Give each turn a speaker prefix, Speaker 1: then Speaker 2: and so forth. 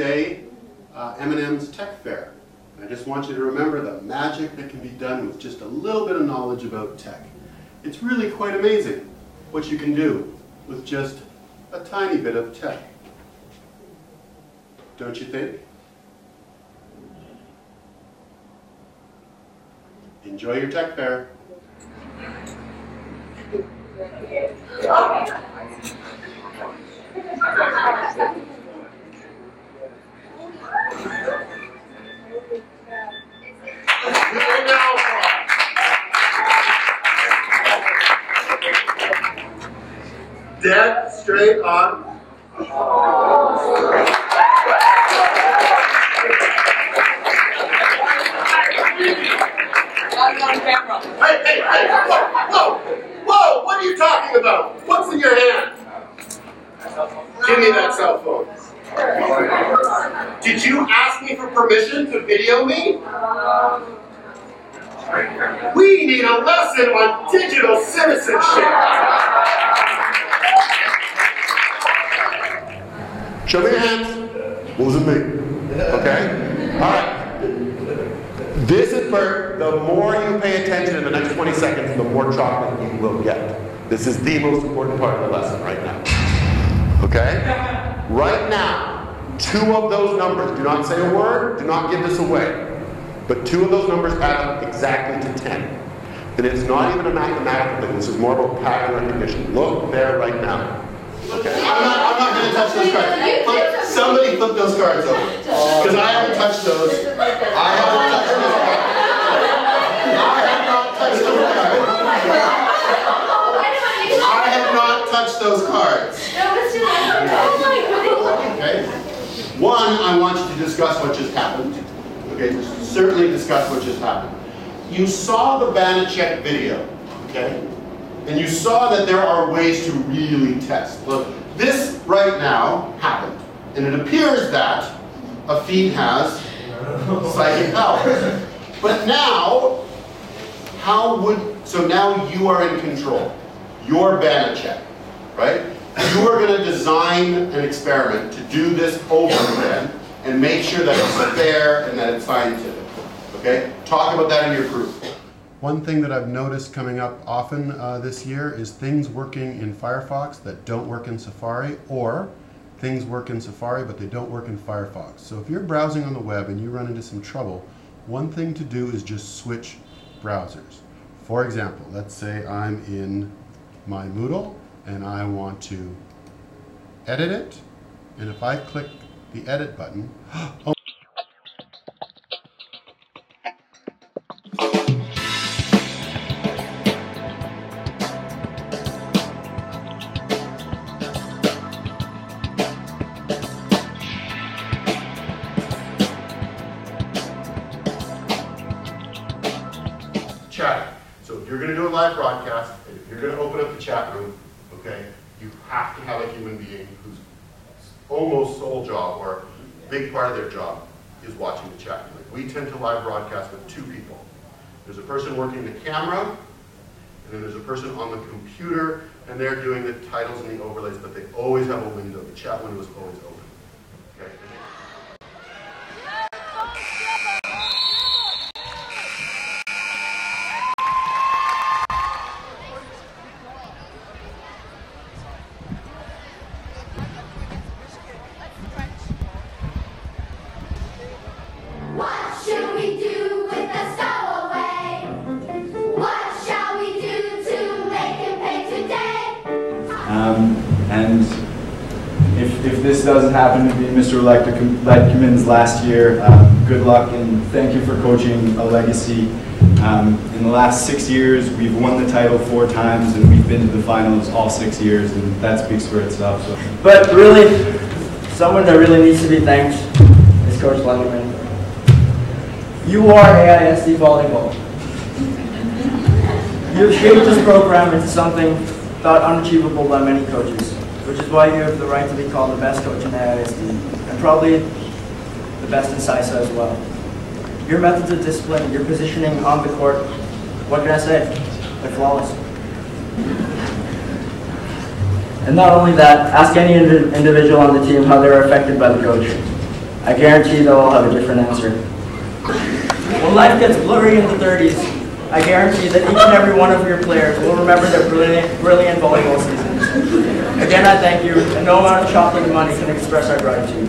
Speaker 1: day uh, M&M's Tech Fair. And I just want you to remember the magic that can be done with just a little bit of knowledge about tech. It's really quite amazing what you can do with just a tiny bit of tech. Don't you think? Enjoy your tech fair. Dead straight on. Hey, hey, hey, whoa, whoa, whoa, what are you talking about? What's in your hand? Give me that cell phone. Did you ask me for permission to video me? We need a lesson on digital citizenship. Show me your hands. Wasn't me. Okay? All right. This is for the more you pay attention in the next 20 seconds, the more chocolate you will get. This is the most important part of the lesson right now. Okay? Right now, two of those numbers, do not say a word, do not give this away. But two of those numbers add up exactly to 10. And it's not even a mathematical thing, this is more of a pattern recognition. Look there right now. Okay, I'm not, I'm not gonna touch this cards. Flip, flip those cards over. Because I haven't touched those. I haven't touched those cards. I have not touched those cards. I have not touched those cards. Okay? One, I want you to discuss what just happened. Okay, certainly discuss what just happened. You saw the Banachek video, okay? And you saw that there are ways to really test. Look, this right now happened. And it appears that a feed has psychic powers. But now, how would, so now you are in control. You're Banachek, right? You are going to design an experiment to do this over again and make sure that it's fair and that it's scientific. Okay? Talk about that in your group. One thing that I've noticed coming up often uh, this year is things working in Firefox that don't work in Safari, or things work in Safari but they don't work in Firefox. So if you're browsing on the web and you run into some trouble, one thing to do is just switch browsers. For example, let's say I'm in my Moodle and I want to edit it, and if I click the edit button, oh, So if you're going to do a live broadcast, and if you're going to open up the chat room, okay, you have to have a human being whose almost sole job or big part of their job is watching the chat. Like we tend to live broadcast with two people. There's a person working the camera, and then there's a person on the computer, and they're doing the titles and the overlays, but they always have a window. The chat window is always open.
Speaker 2: Um, and if, if this doesn't happen to be Mr. Ledkman's last year, um, good luck and thank you for coaching a legacy. Um, in the last six years, we've won the title four times and we've been to the finals all six years, and that speaks for itself. So.
Speaker 3: But really, someone that really needs to be thanked is Coach Lenderman. You are AISD volleyball. You've shaped this program into something thought unachievable by many coaches, which is why you have the right to be called the best coach in AISD, and probably the best in SISA as well. Your methods of discipline, your positioning on the court, what can I say? They're flawless. And not only that, ask any indi- individual on the team how they were affected by the coach. I guarantee they'll all have a different answer. When life gets blurry in the 30s, I guarantee that each and every one of your players will remember their brilliant, brilliant volleyball seasons. Again, I thank you, and no amount of chocolate and money can express our gratitude.